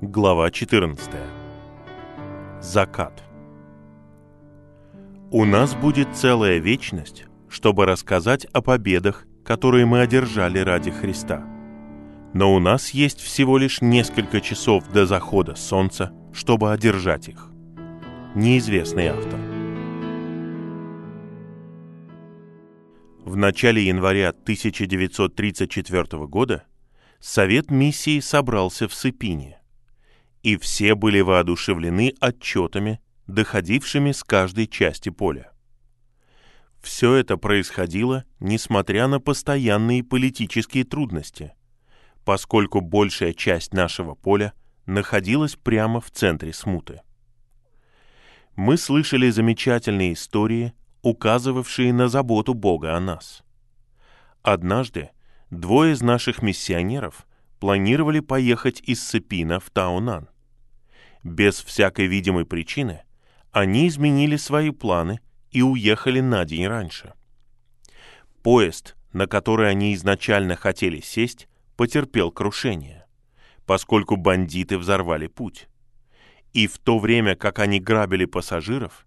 Глава 14. Закат. У нас будет целая вечность, чтобы рассказать о победах, которые мы одержали ради Христа. Но у нас есть всего лишь несколько часов до захода солнца, чтобы одержать их. Неизвестный автор. В начале января 1934 года Совет миссии собрался в Сыпине и все были воодушевлены отчетами, доходившими с каждой части поля. Все это происходило, несмотря на постоянные политические трудности, поскольку большая часть нашего поля находилась прямо в центре смуты. Мы слышали замечательные истории, указывавшие на заботу Бога о нас. Однажды двое из наших миссионеров планировали поехать из Сепина в Таунан. Без всякой видимой причины они изменили свои планы и уехали на день раньше. Поезд, на который они изначально хотели сесть, потерпел крушение, поскольку бандиты взорвали путь. И в то время, как они грабили пассажиров,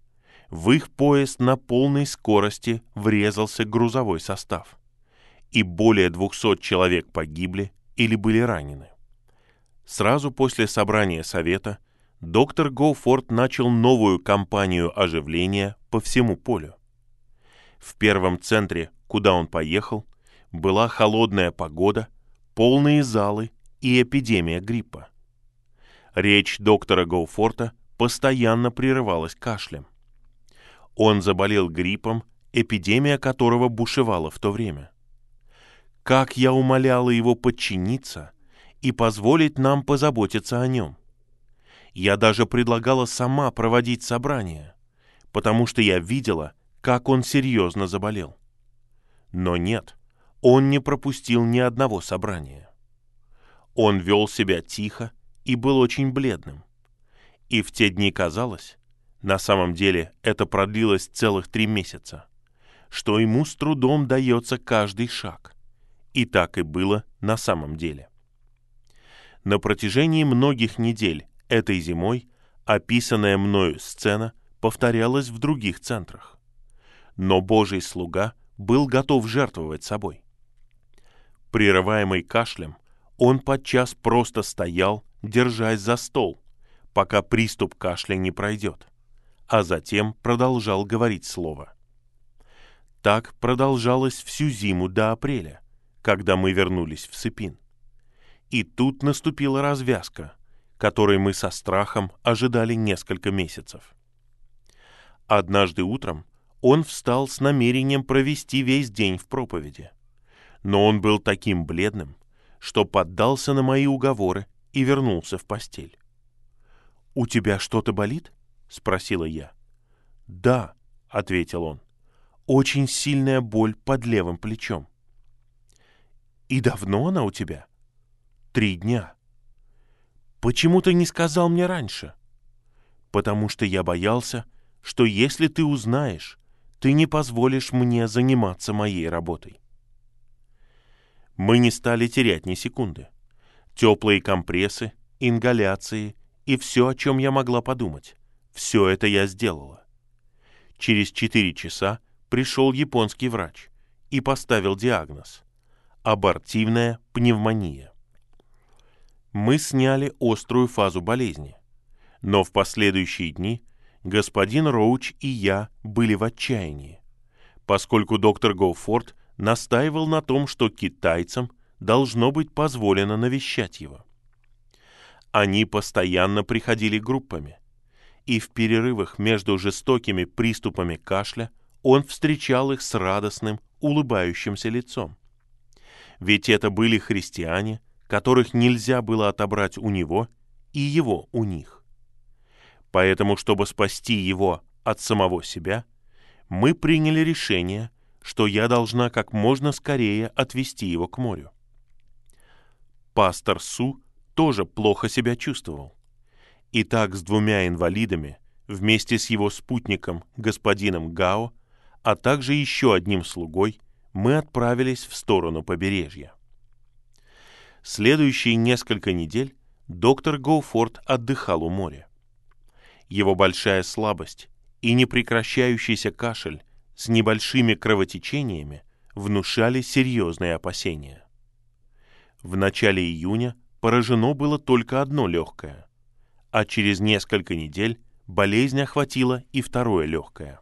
в их поезд на полной скорости врезался грузовой состав. И более 200 человек погибли или были ранены. Сразу после собрания совета доктор Гоуфорд начал новую кампанию оживления по всему полю. В первом центре, куда он поехал, была холодная погода, полные залы и эпидемия гриппа. Речь доктора Гоуфорта постоянно прерывалась кашлем. Он заболел гриппом, эпидемия которого бушевала в то время. Как я умоляла его подчиниться и позволить нам позаботиться о нем. Я даже предлагала сама проводить собрание, потому что я видела, как он серьезно заболел. Но нет, он не пропустил ни одного собрания. Он вел себя тихо и был очень бледным. И в те дни казалось, на самом деле это продлилось целых три месяца, что ему с трудом дается каждый шаг. И так и было на самом деле. На протяжении многих недель этой зимой описанная мною сцена повторялась в других центрах. Но Божий слуга был готов жертвовать собой. Прерываемый кашлем, он подчас просто стоял, держась за стол, пока приступ кашля не пройдет, а затем продолжал говорить слово. Так продолжалось всю зиму до апреля, когда мы вернулись в Сыпин. И тут наступила развязка, которой мы со страхом ожидали несколько месяцев. Однажды утром он встал с намерением провести весь день в проповеди. Но он был таким бледным, что поддался на мои уговоры и вернулся в постель. «У тебя что-то болит?» — спросила я. «Да», — ответил он. «Очень сильная боль под левым плечом». И давно она у тебя? Три дня. Почему ты не сказал мне раньше? Потому что я боялся, что если ты узнаешь, ты не позволишь мне заниматься моей работой. Мы не стали терять ни секунды. Теплые компрессы, ингаляции и все, о чем я могла подумать. Все это я сделала. Через четыре часа пришел японский врач и поставил диагноз абортивная пневмония. Мы сняли острую фазу болезни, но в последующие дни господин Роуч и я были в отчаянии, поскольку доктор Гоуфорд настаивал на том, что китайцам должно быть позволено навещать его. Они постоянно приходили группами, и в перерывах между жестокими приступами кашля он встречал их с радостным, улыбающимся лицом ведь это были христиане, которых нельзя было отобрать у него и его у них. Поэтому, чтобы спасти его от самого себя, мы приняли решение, что я должна как можно скорее отвести его к морю. Пастор Су тоже плохо себя чувствовал. И так с двумя инвалидами, вместе с его спутником, господином Гао, а также еще одним слугой – мы отправились в сторону побережья. Следующие несколько недель доктор Гоуфорд отдыхал у моря. Его большая слабость и непрекращающийся кашель с небольшими кровотечениями внушали серьезные опасения. В начале июня поражено было только одно легкое, а через несколько недель болезнь охватила и второе легкое.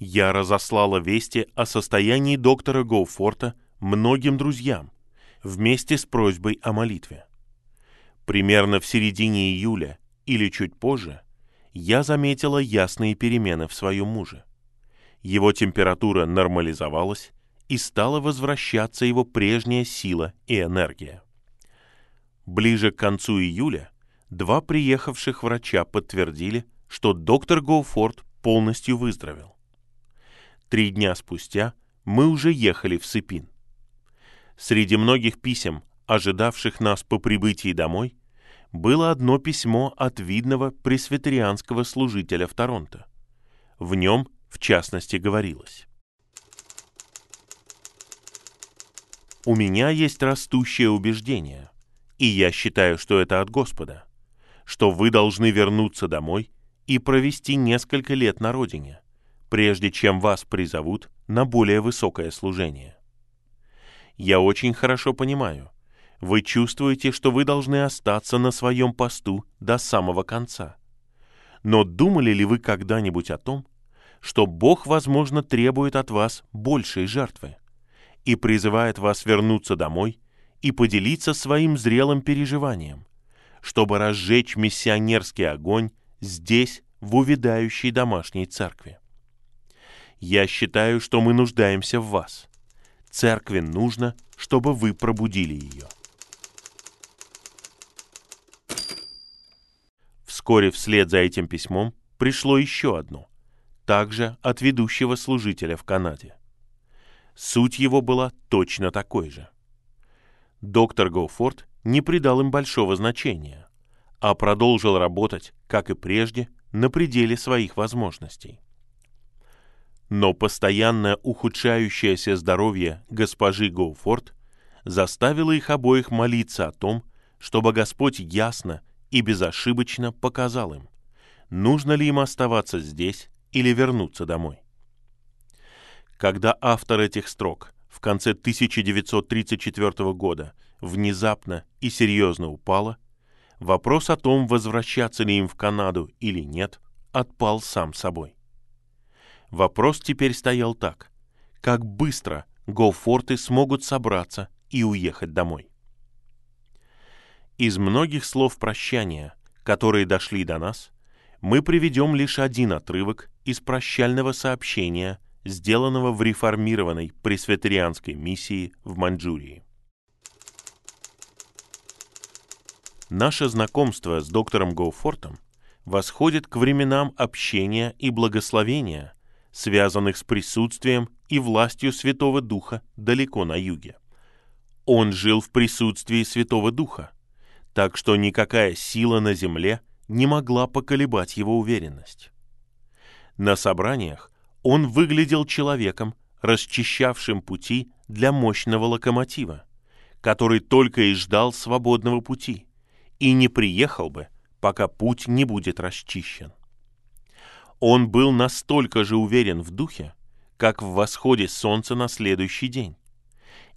Я разослала вести о состоянии доктора Гоуфорта многим друзьям вместе с просьбой о молитве. Примерно в середине июля или чуть позже я заметила ясные перемены в своем муже. Его температура нормализовалась, и стала возвращаться его прежняя сила и энергия. Ближе к концу июля два приехавших врача подтвердили, что доктор Гоуфорд полностью выздоровел. Три дня спустя мы уже ехали в Сыпин. Среди многих писем, ожидавших нас по прибытии домой, было одно письмо от видного пресвитерианского служителя в Торонто. В нем, в частности, говорилось. У меня есть растущее убеждение, и я считаю, что это от Господа, что вы должны вернуться домой и провести несколько лет на родине, прежде чем вас призовут на более высокое служение. Я очень хорошо понимаю, вы чувствуете, что вы должны остаться на своем посту до самого конца. Но думали ли вы когда-нибудь о том, что Бог, возможно, требует от вас большей жертвы? и призывает вас вернуться домой и поделиться своим зрелым переживанием, чтобы разжечь миссионерский огонь здесь, в увядающей домашней церкви. Я считаю, что мы нуждаемся в вас. Церкви нужно, чтобы вы пробудили ее. Вскоре вслед за этим письмом пришло еще одно, также от ведущего служителя в Канаде. Суть его была точно такой же. Доктор Гоуфорд не придал им большого значения, а продолжил работать, как и прежде, на пределе своих возможностей. Но постоянное ухудшающееся здоровье госпожи Гоуфорд заставило их обоих молиться о том, чтобы Господь ясно и безошибочно показал им, нужно ли им оставаться здесь или вернуться домой. Когда автор этих строк в конце 1934 года внезапно и серьезно упала, вопрос о том, возвращаться ли им в Канаду или нет, отпал сам собой. Вопрос теперь стоял так. Как быстро Гоуфорты смогут собраться и уехать домой? Из многих слов прощания, которые дошли до нас, мы приведем лишь один отрывок из прощального сообщения – сделанного в реформированной пресвитерианской миссии в Маньчжурии. Наше знакомство с доктором Гоуфортом восходит к временам общения и благословения, связанных с присутствием и властью Святого Духа далеко на юге. Он жил в присутствии Святого Духа, так что никакая сила на земле не могла поколебать его уверенность. На собраниях он выглядел человеком, расчищавшим пути для мощного локомотива, который только и ждал свободного пути, и не приехал бы, пока путь не будет расчищен. Он был настолько же уверен в духе, как в восходе солнца на следующий день,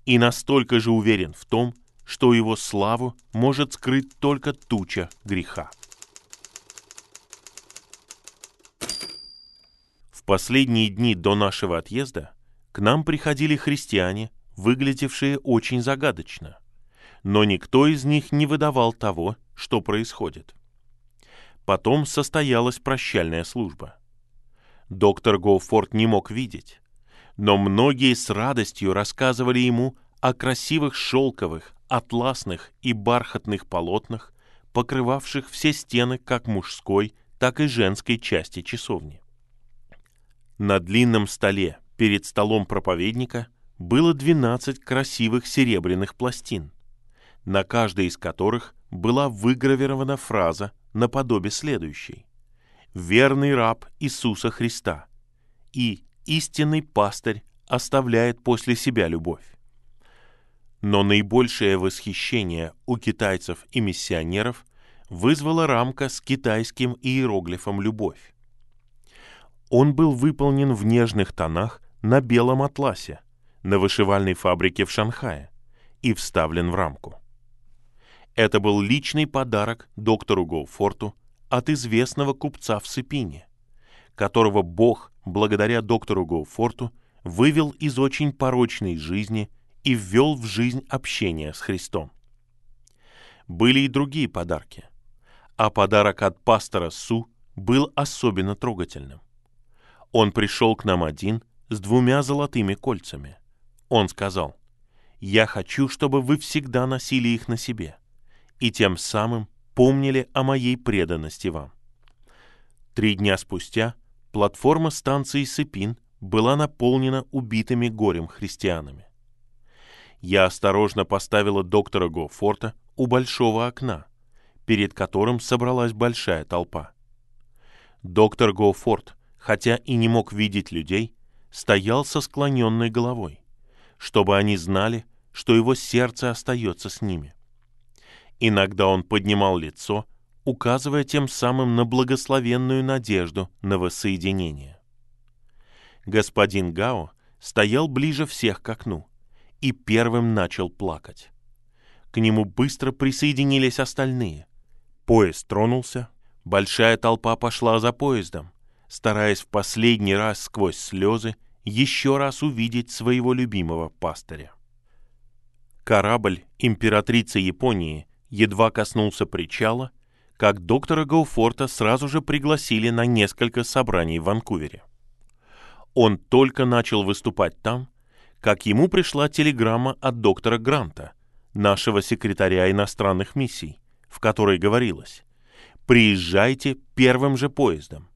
и настолько же уверен в том, что его славу может скрыть только туча греха. В последние дни до нашего отъезда к нам приходили христиане, выглядевшие очень загадочно, но никто из них не выдавал того, что происходит. Потом состоялась прощальная служба. Доктор Гоуфорд не мог видеть, но многие с радостью рассказывали ему о красивых шелковых, атласных и бархатных полотнах, покрывавших все стены как мужской, так и женской части часовни. На длинном столе перед столом проповедника было 12 красивых серебряных пластин, на каждой из которых была выгравирована фраза наподобие следующей. «Верный раб Иисуса Христа» и «Истинный пастырь оставляет после себя любовь». Но наибольшее восхищение у китайцев и миссионеров вызвала рамка с китайским иероглифом «Любовь». Он был выполнен в нежных тонах на белом атласе на вышивальной фабрике в Шанхае и вставлен в рамку. Это был личный подарок доктору Гоуфорту от известного купца в Сыпине, которого Бог, благодаря доктору Гоуфорту, вывел из очень порочной жизни и ввел в жизнь общения с Христом. Были и другие подарки, а подарок от пастора Су был особенно трогательным. Он пришел к нам один с двумя золотыми кольцами. Он сказал, «Я хочу, чтобы вы всегда носили их на себе, и тем самым помнили о моей преданности вам». Три дня спустя платформа станции Сыпин была наполнена убитыми горем христианами. Я осторожно поставила доктора Гофорта у большого окна, перед которым собралась большая толпа. Доктор Гофорт, хотя и не мог видеть людей, стоял со склоненной головой, чтобы они знали, что его сердце остается с ними. Иногда он поднимал лицо, указывая тем самым на благословенную надежду на воссоединение. Господин Гао стоял ближе всех к окну и первым начал плакать. К нему быстро присоединились остальные. Поезд тронулся, большая толпа пошла за поездом, стараясь в последний раз сквозь слезы еще раз увидеть своего любимого пастыря. Корабль императрицы Японии едва коснулся причала, как доктора Гоуфорта сразу же пригласили на несколько собраний в Ванкувере. Он только начал выступать там, как ему пришла телеграмма от доктора Гранта, нашего секретаря иностранных миссий, в которой говорилось «Приезжайте первым же поездом».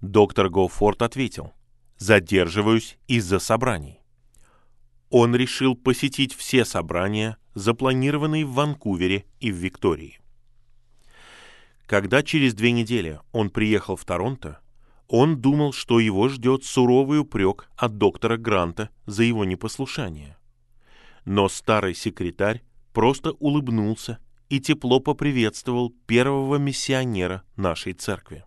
Доктор Гоуфорд ответил «Задерживаюсь из-за собраний». Он решил посетить все собрания, запланированные в Ванкувере и в Виктории. Когда через две недели он приехал в Торонто, он думал, что его ждет суровый упрек от доктора Гранта за его непослушание. Но старый секретарь просто улыбнулся и тепло поприветствовал первого миссионера нашей церкви.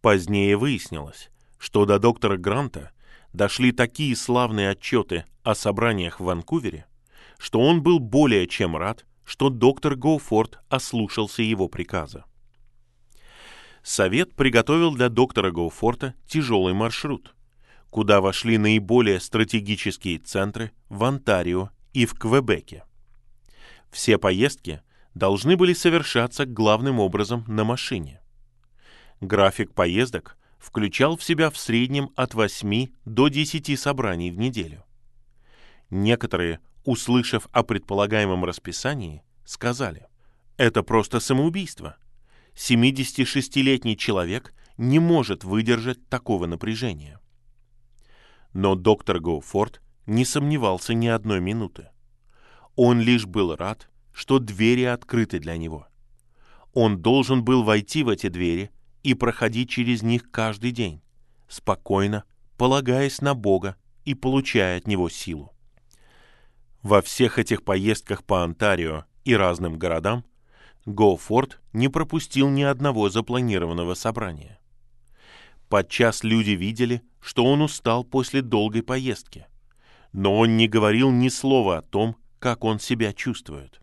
Позднее выяснилось, что до доктора Гранта дошли такие славные отчеты о собраниях в Ванкувере, что он был более чем рад, что доктор Гоуфорд ослушался его приказа. Совет приготовил для доктора Гоуфорта тяжелый маршрут, куда вошли наиболее стратегические центры в Онтарио и в Квебеке. Все поездки должны были совершаться главным образом на машине. График поездок включал в себя в среднем от 8 до 10 собраний в неделю. Некоторые, услышав о предполагаемом расписании, сказали, это просто самоубийство. 76-летний человек не может выдержать такого напряжения. Но доктор Гоуфорд не сомневался ни одной минуты. Он лишь был рад, что двери открыты для него. Он должен был войти в эти двери и проходить через них каждый день, спокойно, полагаясь на Бога и получая от Него силу. Во всех этих поездках по Онтарио и разным городам Гоуфорд не пропустил ни одного запланированного собрания. Подчас люди видели, что он устал после долгой поездки, но он не говорил ни слова о том, как он себя чувствует.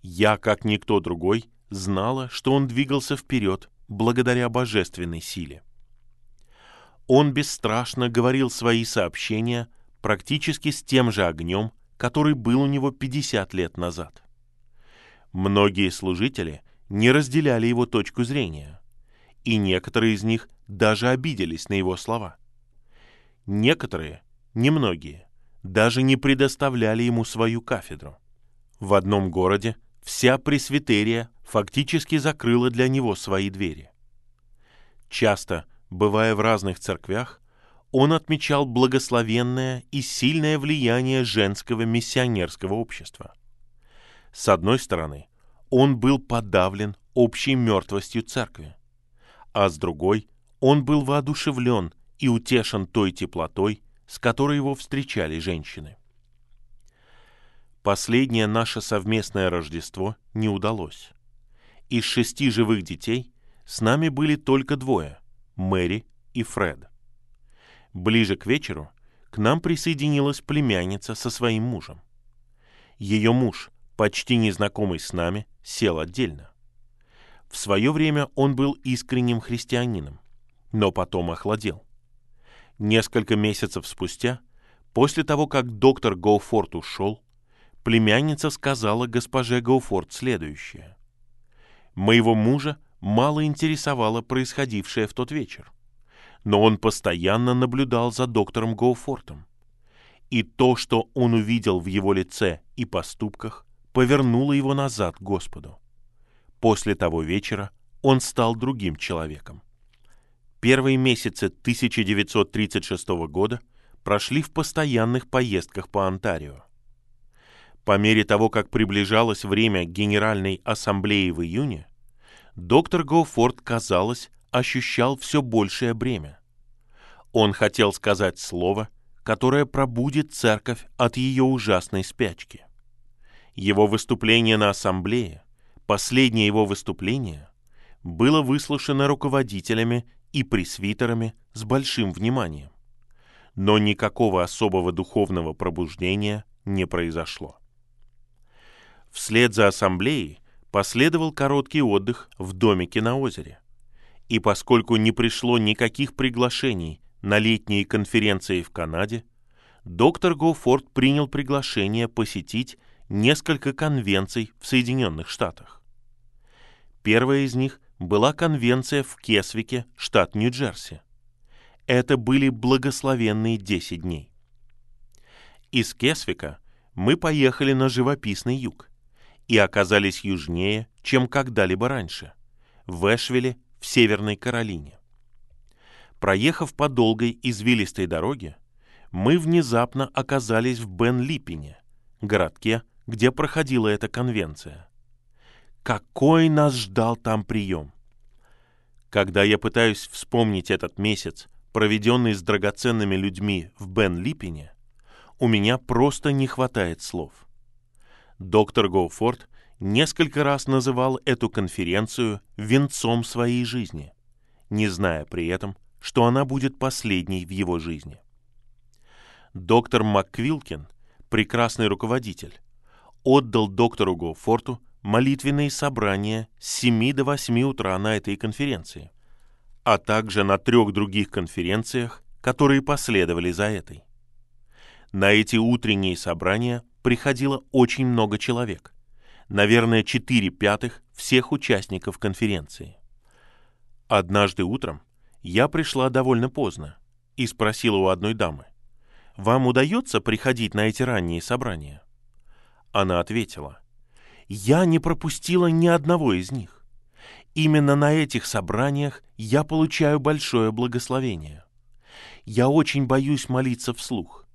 Я, как никто другой, знала, что он двигался вперед благодаря божественной силе. Он бесстрашно говорил свои сообщения практически с тем же огнем, который был у него 50 лет назад. Многие служители не разделяли его точку зрения, и некоторые из них даже обиделись на его слова. Некоторые, немногие, даже не предоставляли ему свою кафедру. В одном городе вся пресвитерия фактически закрыла для него свои двери. Часто, бывая в разных церквях, он отмечал благословенное и сильное влияние женского миссионерского общества. С одной стороны, он был подавлен общей мертвостью церкви, а с другой, он был воодушевлен и утешен той теплотой, с которой его встречали женщины. Последнее наше совместное Рождество не удалось. Из шести живых детей с нами были только двое — Мэри и Фред. Ближе к вечеру к нам присоединилась племянница со своим мужем. Ее муж, почти незнакомый с нами, сел отдельно. В свое время он был искренним христианином, но потом охладел. Несколько месяцев спустя, после того, как доктор Гоуфорд ушел, племянница сказала госпоже Гоуфорд следующее. «Моего мужа мало интересовало происходившее в тот вечер, но он постоянно наблюдал за доктором Гоуфортом. И то, что он увидел в его лице и поступках, повернуло его назад к Господу. После того вечера он стал другим человеком. Первые месяцы 1936 года прошли в постоянных поездках по Онтарио. По мере того, как приближалось время Генеральной Ассамблеи в июне, доктор Гоуфорд, казалось, ощущал все большее бремя. Он хотел сказать слово, которое пробудит церковь от ее ужасной спячки. Его выступление на ассамблее, последнее его выступление, было выслушано руководителями и пресвитерами с большим вниманием. Но никакого особого духовного пробуждения не произошло. Вслед за ассамблеей последовал короткий отдых в домике на озере. И поскольку не пришло никаких приглашений на летние конференции в Канаде, доктор Гоуфорд принял приглашение посетить несколько конвенций в Соединенных Штатах. Первая из них была конвенция в Кесвике, штат Нью-Джерси. Это были благословенные 10 дней. Из Кесвика мы поехали на живописный юг и оказались южнее, чем когда-либо раньше, в Эшвилле в Северной Каролине. Проехав по долгой извилистой дороге, мы внезапно оказались в Бен-Липпине, городке, где проходила эта конвенция. Какой нас ждал там прием! Когда я пытаюсь вспомнить этот месяц, проведенный с драгоценными людьми в Бен-Липпине, у меня просто не хватает слов. Доктор Гоуфорд несколько раз называл эту конференцию венцом своей жизни, не зная при этом, что она будет последней в его жизни. Доктор МакКвилкин, прекрасный руководитель, отдал доктору Гоуфорту молитвенные собрания с 7 до 8 утра на этой конференции, а также на трех других конференциях, которые последовали за этой. На эти утренние собрания приходило очень много человек, наверное, 4 пятых всех участников конференции. Однажды утром я пришла довольно поздно и спросила у одной дамы, «Вам удается приходить на эти ранние собрания?» Она ответила, я не пропустила ни одного из них. Именно на этих собраниях я получаю большое благословение. Я очень боюсь молиться вслух,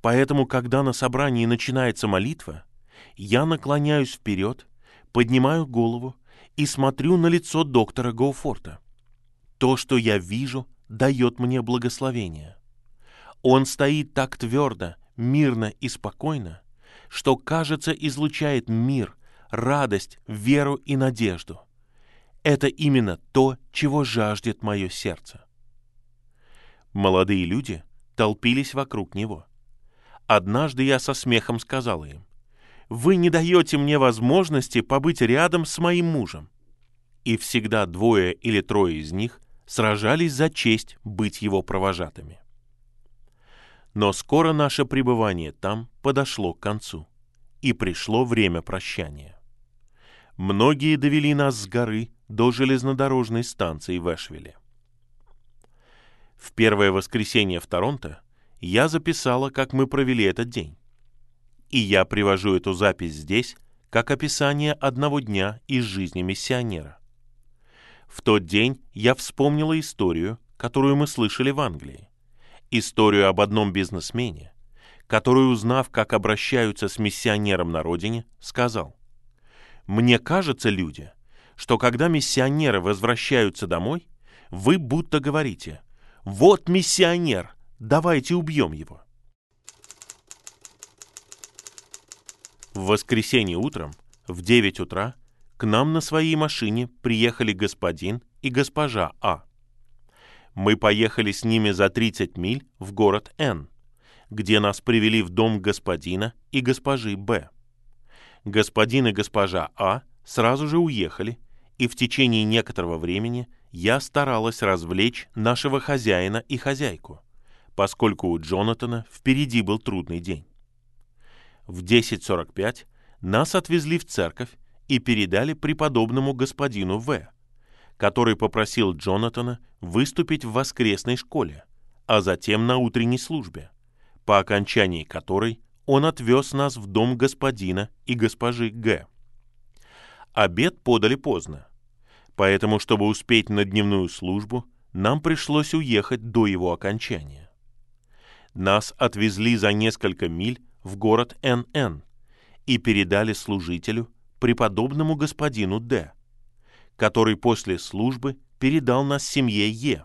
поэтому, когда на собрании начинается молитва, я наклоняюсь вперед, поднимаю голову и смотрю на лицо доктора Гоуфорта. То, что я вижу, дает мне благословение. Он стоит так твердо, мирно и спокойно, что, кажется, излучает мир, радость, веру и надежду. Это именно то, чего жаждет мое сердце. Молодые люди толпились вокруг него. Однажды я со смехом сказала им, «Вы не даете мне возможности побыть рядом с моим мужем». И всегда двое или трое из них сражались за честь быть его провожатыми. Но скоро наше пребывание там подошло к концу, и пришло время прощания. Многие довели нас с горы до железнодорожной станции в Эшвилле. В первое воскресенье в Торонто я записала, как мы провели этот день. И я привожу эту запись здесь как описание одного дня из жизни миссионера. В тот день я вспомнила историю, которую мы слышали в Англии. Историю об одном бизнесмене, который, узнав, как обращаются с миссионером на родине, сказал, мне кажется, люди, что когда миссионеры возвращаются домой, вы будто говорите «Вот миссионер, давайте убьем его». В воскресенье утром, в 9 утра, к нам на своей машине приехали господин и госпожа А. Мы поехали с ними за 30 миль в город Н, где нас привели в дом господина и госпожи Б. Господин и госпожа А сразу же уехали, и в течение некоторого времени я старалась развлечь нашего хозяина и хозяйку, поскольку у Джонатана впереди был трудный день. В 10.45 нас отвезли в церковь и передали преподобному господину В., который попросил Джонатана выступить в воскресной школе, а затем на утренней службе, по окончании которой он отвез нас в дом господина и госпожи Г. Обед подали поздно, поэтому, чтобы успеть на дневную службу, нам пришлось уехать до его окончания. Нас отвезли за несколько миль в город НН и передали служителю, преподобному господину Д., который после службы передал нас семье Е,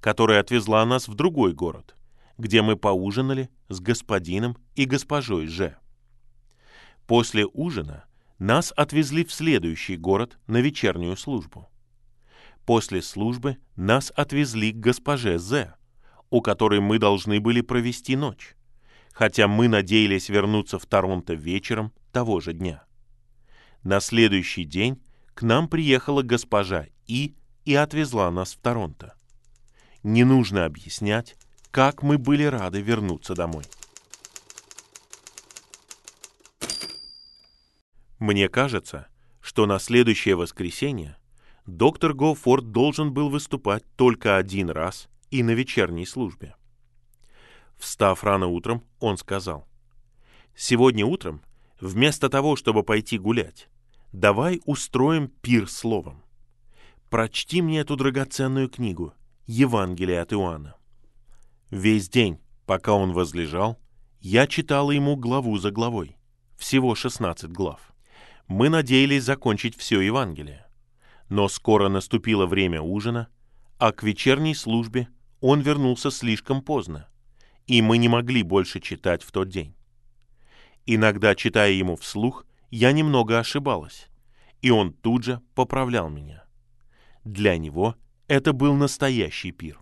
которая отвезла нас в другой город, где мы поужинали с господином и госпожой Ж. После ужина нас отвезли в следующий город на вечернюю службу. После службы нас отвезли к госпоже З, у которой мы должны были провести ночь, хотя мы надеялись вернуться в Торонто вечером того же дня. На следующий день к нам приехала госпожа И и отвезла нас в Торонто. Не нужно объяснять, как мы были рады вернуться домой. Мне кажется, что на следующее воскресенье доктор Гоуфорд должен был выступать только один раз и на вечерней службе. Встав рано утром, он сказал, «Сегодня утром, вместо того, чтобы пойти гулять, давай устроим пир словом. Прочти мне эту драгоценную книгу, Евангелие от Иоанна». Весь день, пока он возлежал, я читала ему главу за главой, всего 16 глав мы надеялись закончить все Евангелие. Но скоро наступило время ужина, а к вечерней службе он вернулся слишком поздно, и мы не могли больше читать в тот день. Иногда, читая ему вслух, я немного ошибалась, и он тут же поправлял меня. Для него это был настоящий пир.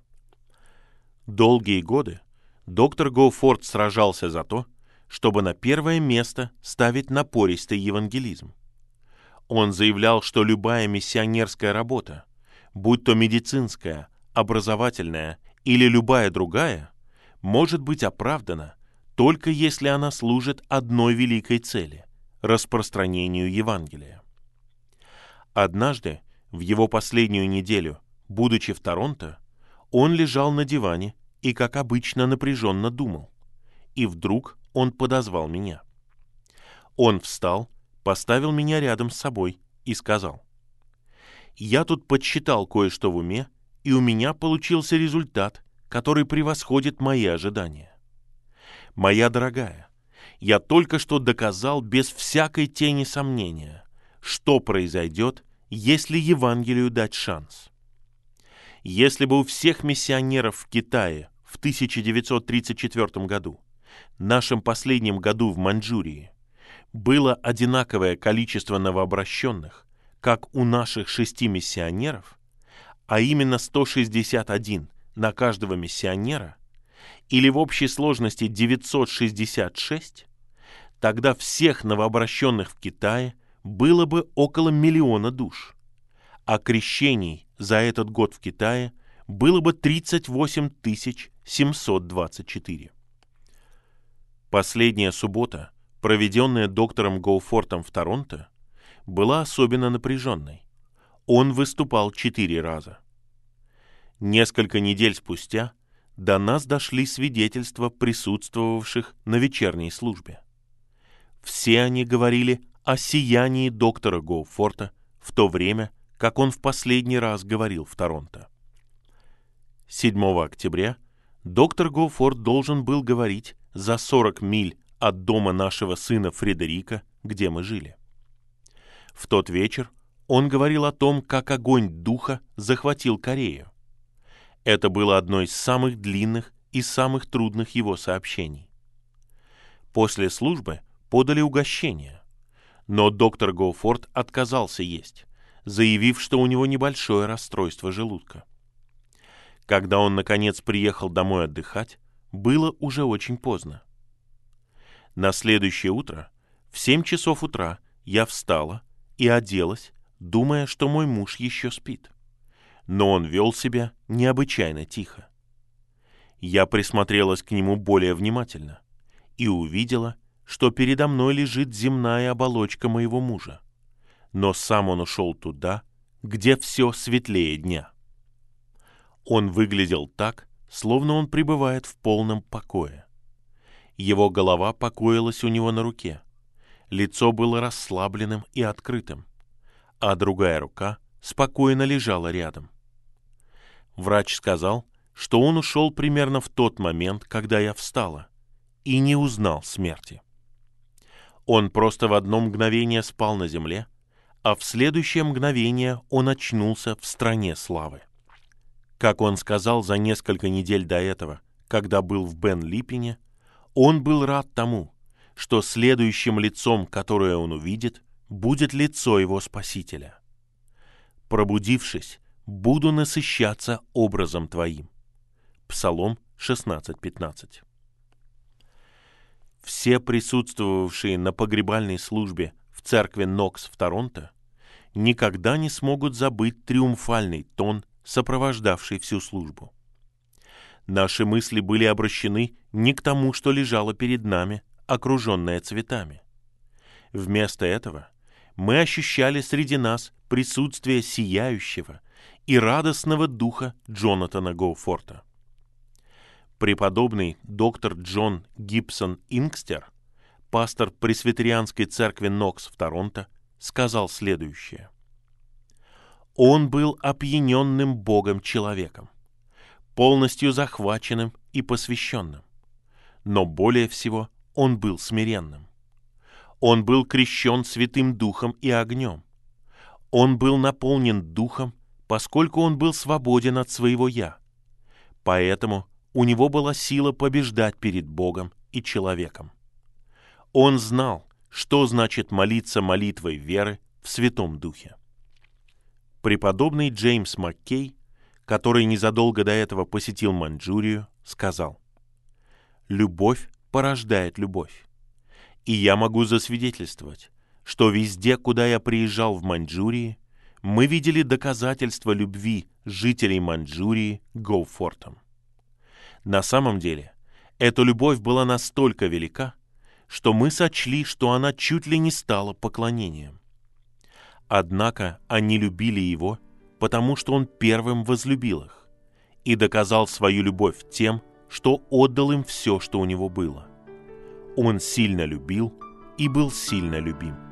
Долгие годы доктор Гоуфорд сражался за то, чтобы на первое место ставить напористый евангелизм. Он заявлял, что любая миссионерская работа, будь то медицинская, образовательная или любая другая, может быть оправдана только если она служит одной великой цели – распространению Евангелия. Однажды, в его последнюю неделю, будучи в Торонто, он лежал на диване и, как обычно, напряженно думал. И вдруг он подозвал меня. Он встал, поставил меня рядом с собой и сказал, «Я тут подсчитал кое-что в уме, и у меня получился результат, который превосходит мои ожидания. Моя дорогая, я только что доказал без всякой тени сомнения, что произойдет, если Евангелию дать шанс. Если бы у всех миссионеров в Китае в 1934 году нашем последнем году в Маньчжурии было одинаковое количество новообращенных, как у наших шести миссионеров, а именно 161 на каждого миссионера, или в общей сложности 966, тогда всех новообращенных в Китае было бы около миллиона душ, а крещений за этот год в Китае было бы 38 724. Последняя суббота, проведенная доктором Гоуфортом в Торонто, была особенно напряженной. Он выступал четыре раза. Несколько недель спустя до нас дошли свидетельства присутствовавших на вечерней службе. Все они говорили о сиянии доктора Гоуфорта в то время, как он в последний раз говорил в Торонто. 7 октября доктор Гоуфорд должен был говорить за 40 миль от дома нашего сына Фредерика, где мы жили. В тот вечер он говорил о том, как огонь духа захватил Корею. Это было одно из самых длинных и самых трудных его сообщений. После службы подали угощение, но доктор Гоуфорд отказался есть, заявив, что у него небольшое расстройство желудка. Когда он, наконец, приехал домой отдыхать, было уже очень поздно. На следующее утро, в семь часов утра, я встала и оделась, думая, что мой муж еще спит. Но он вел себя необычайно тихо. Я присмотрелась к нему более внимательно и увидела, что передо мной лежит земная оболочка моего мужа. Но сам он ушел туда, где все светлее дня. Он выглядел так, словно он пребывает в полном покое. Его голова покоилась у него на руке. Лицо было расслабленным и открытым, а другая рука спокойно лежала рядом. Врач сказал, что он ушел примерно в тот момент, когда я встала, и не узнал смерти. Он просто в одно мгновение спал на земле, а в следующее мгновение он очнулся в стране славы. Как он сказал за несколько недель до этого, когда был в Бен-Липпине, он был рад тому, что следующим лицом, которое он увидит, будет лицо его Спасителя. Пробудившись, буду насыщаться образом Твоим. Псалом 16.15. Все присутствовавшие на погребальной службе в церкви Нокс в Торонто никогда не смогут забыть триумфальный тон, сопровождавший всю службу. Наши мысли были обращены не к тому, что лежало перед нами, окруженное цветами. Вместо этого мы ощущали среди нас присутствие сияющего и радостного духа Джонатана Гоуфорта преподобный доктор Джон Гибсон Ингстер, пастор Пресвитерианской церкви Нокс в Торонто, сказал следующее. Он был опьяненным Богом человеком, полностью захваченным и посвященным. Но более всего он был смиренным. Он был крещен Святым Духом и огнем. Он был наполнен Духом, поскольку он был свободен от своего «я». Поэтому у него была сила побеждать перед Богом и человеком. Он знал, что значит молиться молитвой веры в Святом Духе. Преподобный Джеймс Маккей, который незадолго до этого посетил Маньчжурию, сказал, «Любовь порождает любовь. И я могу засвидетельствовать, что везде, куда я приезжал в Маньчжурии, мы видели доказательства любви жителей Маньчжурии Гоуфортом. На самом деле, эта любовь была настолько велика, что мы сочли, что она чуть ли не стала поклонением. Однако они любили его, потому что он первым возлюбил их и доказал свою любовь тем, что отдал им все, что у него было. Он сильно любил и был сильно любим.